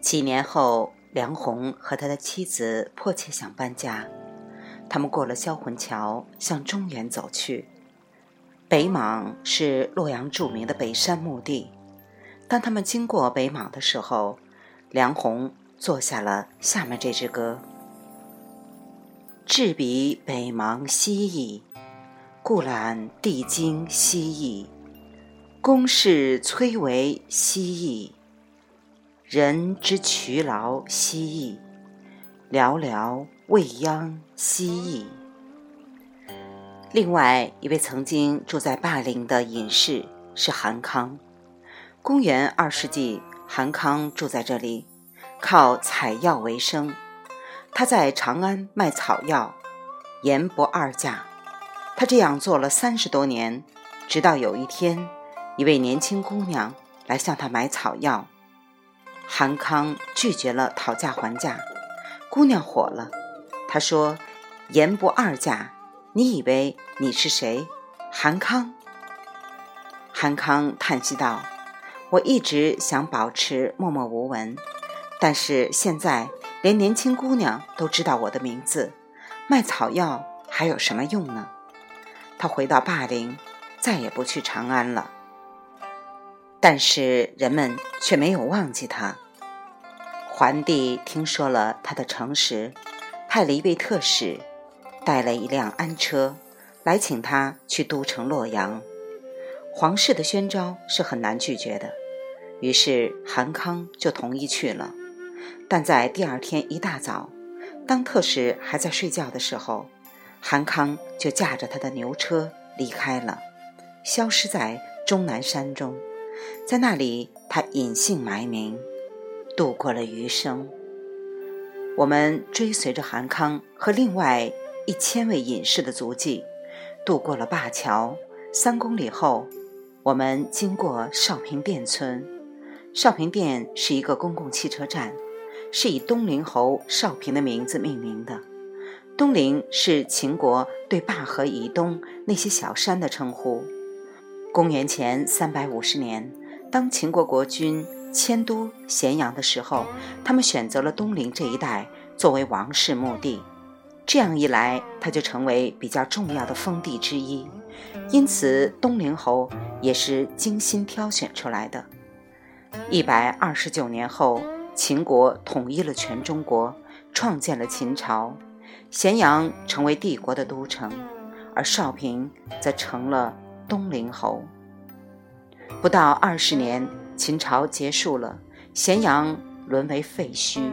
几年后，梁鸿和他的妻子迫切想搬家。他们过了销魂桥，向中原走去。北莽是洛阳著名的北山墓地。当他们经过北莽的时候，梁鸿做下了下面这支歌：“至彼北邙西邑，故览帝京西邑。宫室崔嵬西邑，人之劬劳西邑。寥寥未央西邑。”另外一位曾经住在霸陵的隐士是韩康。公元二世纪，韩康住在这里，靠采药为生。他在长安卖草药，言不二价。他这样做了三十多年，直到有一天，一位年轻姑娘来向他买草药，韩康拒绝了讨价还价。姑娘火了，她说：“言不二价，你以为你是谁？韩康？”韩康叹息道。我一直想保持默默无闻，但是现在连年轻姑娘都知道我的名字，卖草药还有什么用呢？他回到霸陵，再也不去长安了。但是人们却没有忘记他。桓帝听说了他的诚实，派了一位特使，带了一辆安车，来请他去都城洛阳。皇室的宣召是很难拒绝的。于是韩康就同意去了，但在第二天一大早，当特使还在睡觉的时候，韩康就驾着他的牛车离开了，消失在终南山中。在那里，他隐姓埋名，度过了余生。我们追随着韩康和另外一千位隐士的足迹，渡过了灞桥。三公里后，我们经过少平店村。少平店是一个公共汽车站，是以东陵侯少平的名字命名的。东陵是秦国对灞河以东那些小山的称呼。公元前三百五十年，当秦国国君迁都咸阳的时候，他们选择了东陵这一带作为王室墓地。这样一来，它就成为比较重要的封地之一。因此，东陵侯也是精心挑选出来的。一百二十九年后，秦国统一了全中国，创建了秦朝，咸阳成为帝国的都城，而少平则成了东陵侯。不到二十年，秦朝结束了，咸阳沦为废墟，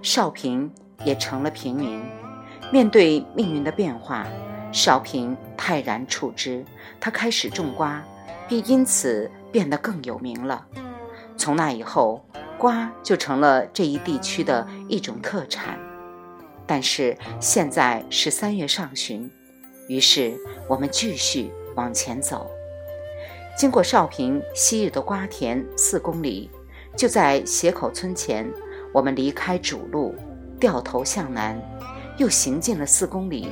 少平也成了平民。面对命运的变化，少平泰然处之，他开始种瓜，并因此变得更有名了。从那以后，瓜就成了这一地区的一种特产。但是现在是三月上旬，于是我们继续往前走。经过少平昔日的瓜田四公里，就在斜口村前，我们离开主路，掉头向南，又行进了四公里，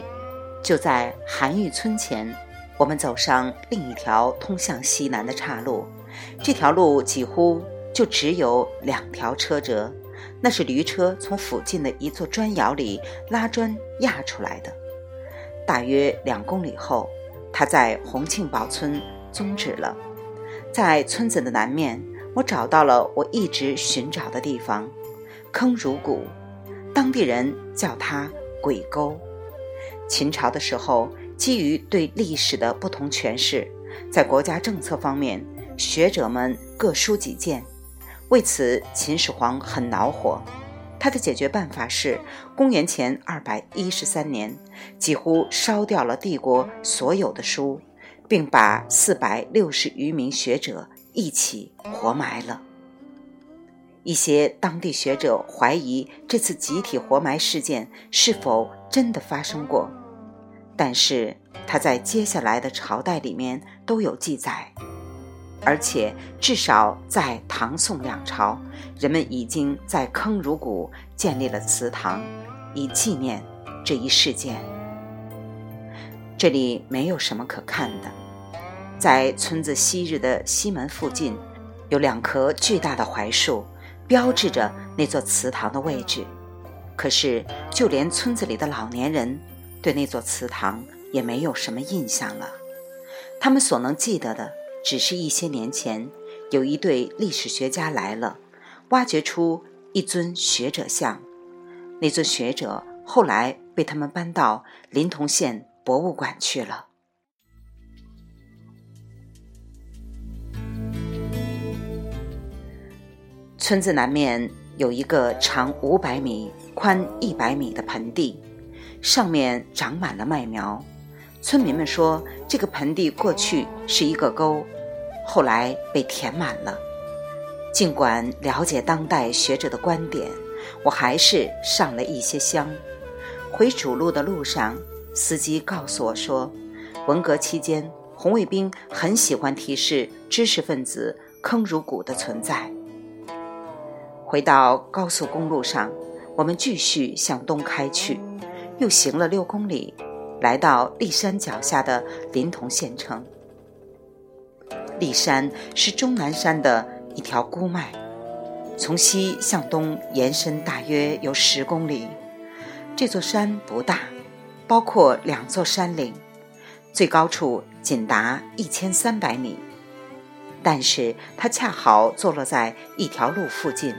就在韩峪村前，我们走上另一条通向西南的岔路。这条路几乎。就只有两条车辙，那是驴车从附近的一座砖窑里拉砖压出来的。大约两公里后，他在洪庆堡村终止了。在村子的南面，我找到了我一直寻找的地方——坑如谷，当地人叫它鬼沟。秦朝的时候，基于对历史的不同诠释，在国家政策方面，学者们各抒己见。为此，秦始皇很恼火。他的解决办法是，公元前二百一十三年，几乎烧掉了帝国所有的书，并把四百六十余名学者一起活埋了。一些当地学者怀疑这次集体活埋事件是否真的发生过，但是他在接下来的朝代里面都有记载。而且，至少在唐宋两朝，人们已经在坑儒谷建立了祠堂，以纪念这一事件。这里没有什么可看的。在村子昔日的西门附近，有两棵巨大的槐树，标志着那座祠堂的位置。可是，就连村子里的老年人，对那座祠堂也没有什么印象了。他们所能记得的，只是一些年前有一对历史学家来了，挖掘出一尊学者像。那尊学者后来被他们搬到临潼县博物馆去了。村子南面有一个长五百米、宽一百米的盆地，上面长满了麦苗。村民们说，这个盆地过去是一个沟，后来被填满了。尽管了解当代学者的观点，我还是上了一些香。回主路的路上，司机告诉我说，文革期间，红卫兵很喜欢提示知识分子坑儒谷的存在。回到高速公路上，我们继续向东开去，又行了六公里，来到骊山脚下的临潼县城。骊山是终南山的一条孤脉，从西向东延伸大约有十公里。这座山不大，包括两座山岭，最高处仅达一千三百米，但是它恰好坐落在一条路附近。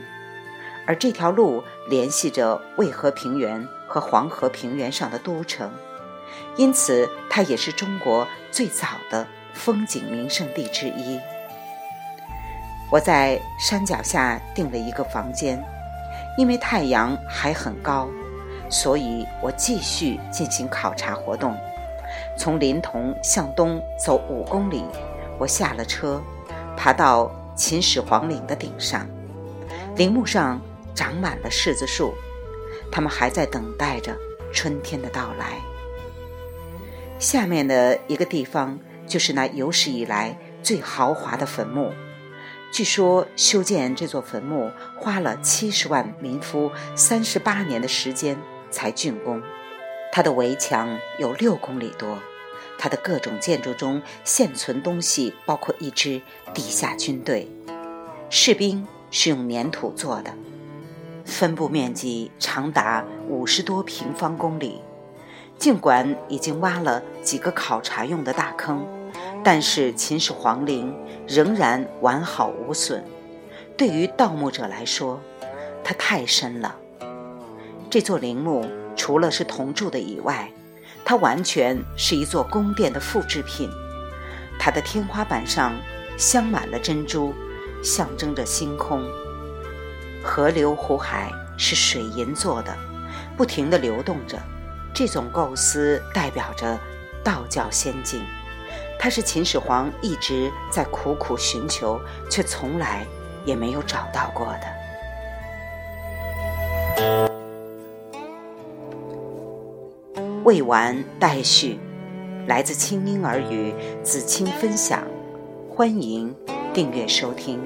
而这条路联系着渭河平原和黄河平原上的都城，因此它也是中国最早的风景名胜地之一。我在山脚下订了一个房间，因为太阳还很高，所以我继续进行考察活动。从临潼向东走五公里，我下了车，爬到秦始皇陵的顶上，陵墓上。长满了柿子树，他们还在等待着春天的到来。下面的一个地方就是那有史以来最豪华的坟墓。据说修建这座坟墓花了七十万民夫三十八年的时间才竣工。它的围墙有六公里多，它的各种建筑中现存东西包括一支地下军队，士兵是用粘土做的。分布面积长达五十多平方公里，尽管已经挖了几个考察用的大坑，但是秦始皇陵仍然完好无损。对于盗墓者来说，它太深了。这座陵墓除了是铜铸的以外，它完全是一座宫殿的复制品。它的天花板上镶满了珍珠，象征着星空。河流湖海是水银做的，不停地流动着。这种构思代表着道教仙境，它是秦始皇一直在苦苦寻求，却从来也没有找到过的。未完待续，来自清音儿语子清分享，欢迎订阅收听。